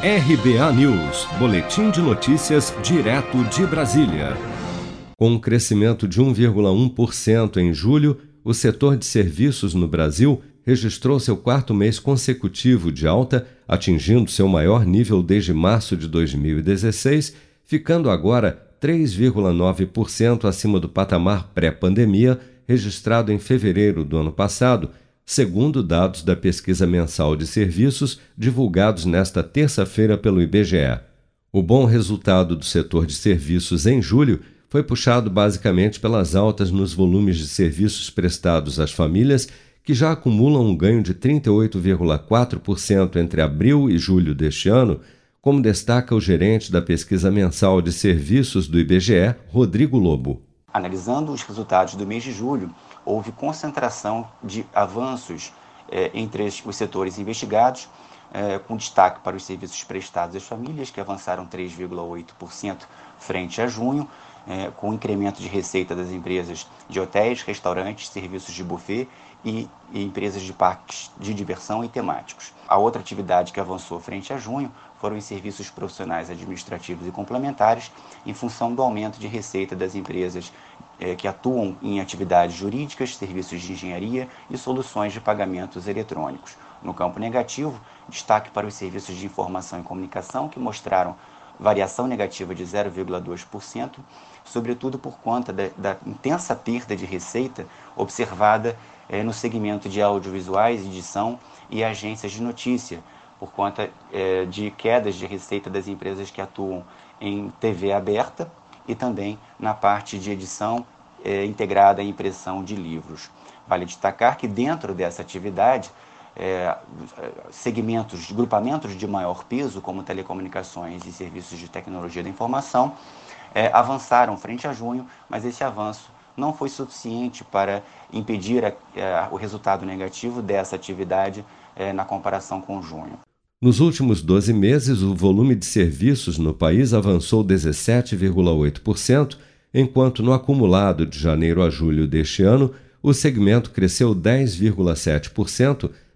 RBA News, Boletim de Notícias, direto de Brasília. Com um crescimento de 1,1% em julho, o setor de serviços no Brasil registrou seu quarto mês consecutivo de alta, atingindo seu maior nível desde março de 2016, ficando agora 3,9% acima do patamar pré-pandemia registrado em fevereiro do ano passado segundo dados da pesquisa mensal de serviços divulgados nesta terça-feira pelo IBGE. O bom resultado do setor de serviços em julho foi puxado basicamente pelas altas nos volumes de serviços prestados às famílias, que já acumulam um ganho de 38,4% entre abril e julho deste ano, como destaca o gerente da pesquisa mensal de serviços do IBGE, Rodrigo Lobo. Analisando os resultados do mês de julho, houve concentração de avanços eh, entre os setores investigados, eh, com destaque para os serviços prestados às famílias, que avançaram 3,8% frente a junho, eh, com incremento de receita das empresas de hotéis, restaurantes, serviços de buffet e, e empresas de parques de diversão e temáticos. A outra atividade que avançou frente a junho foram os serviços profissionais administrativos e complementares, em função do aumento de receita das empresas eh, que atuam em atividades jurídicas, serviços de engenharia e soluções de pagamentos eletrônicos. No campo negativo, destaque para os serviços de informação e comunicação, que mostraram variação negativa de 0,2%, sobretudo por conta da, da, intensa perda de receita observada eh, no segmento de audiovisuais, edição e agências de notícia, por conta é, de quedas de receita das empresas que atuam em TV aberta e também na parte de edição é, integrada à impressão de livros. Vale destacar que dentro dessa atividade, é, segmentos, grupamentos de maior peso, como telecomunicações e serviços de tecnologia da informação, é, avançaram frente a junho, mas esse avanço não foi suficiente para impedir a, a, é, o resultado negativo dessa atividade é, na comparação com junho. Nos últimos 12 meses, o volume de serviços no país avançou 17,8%, enquanto no acumulado de janeiro a julho deste ano, o segmento cresceu 10,7%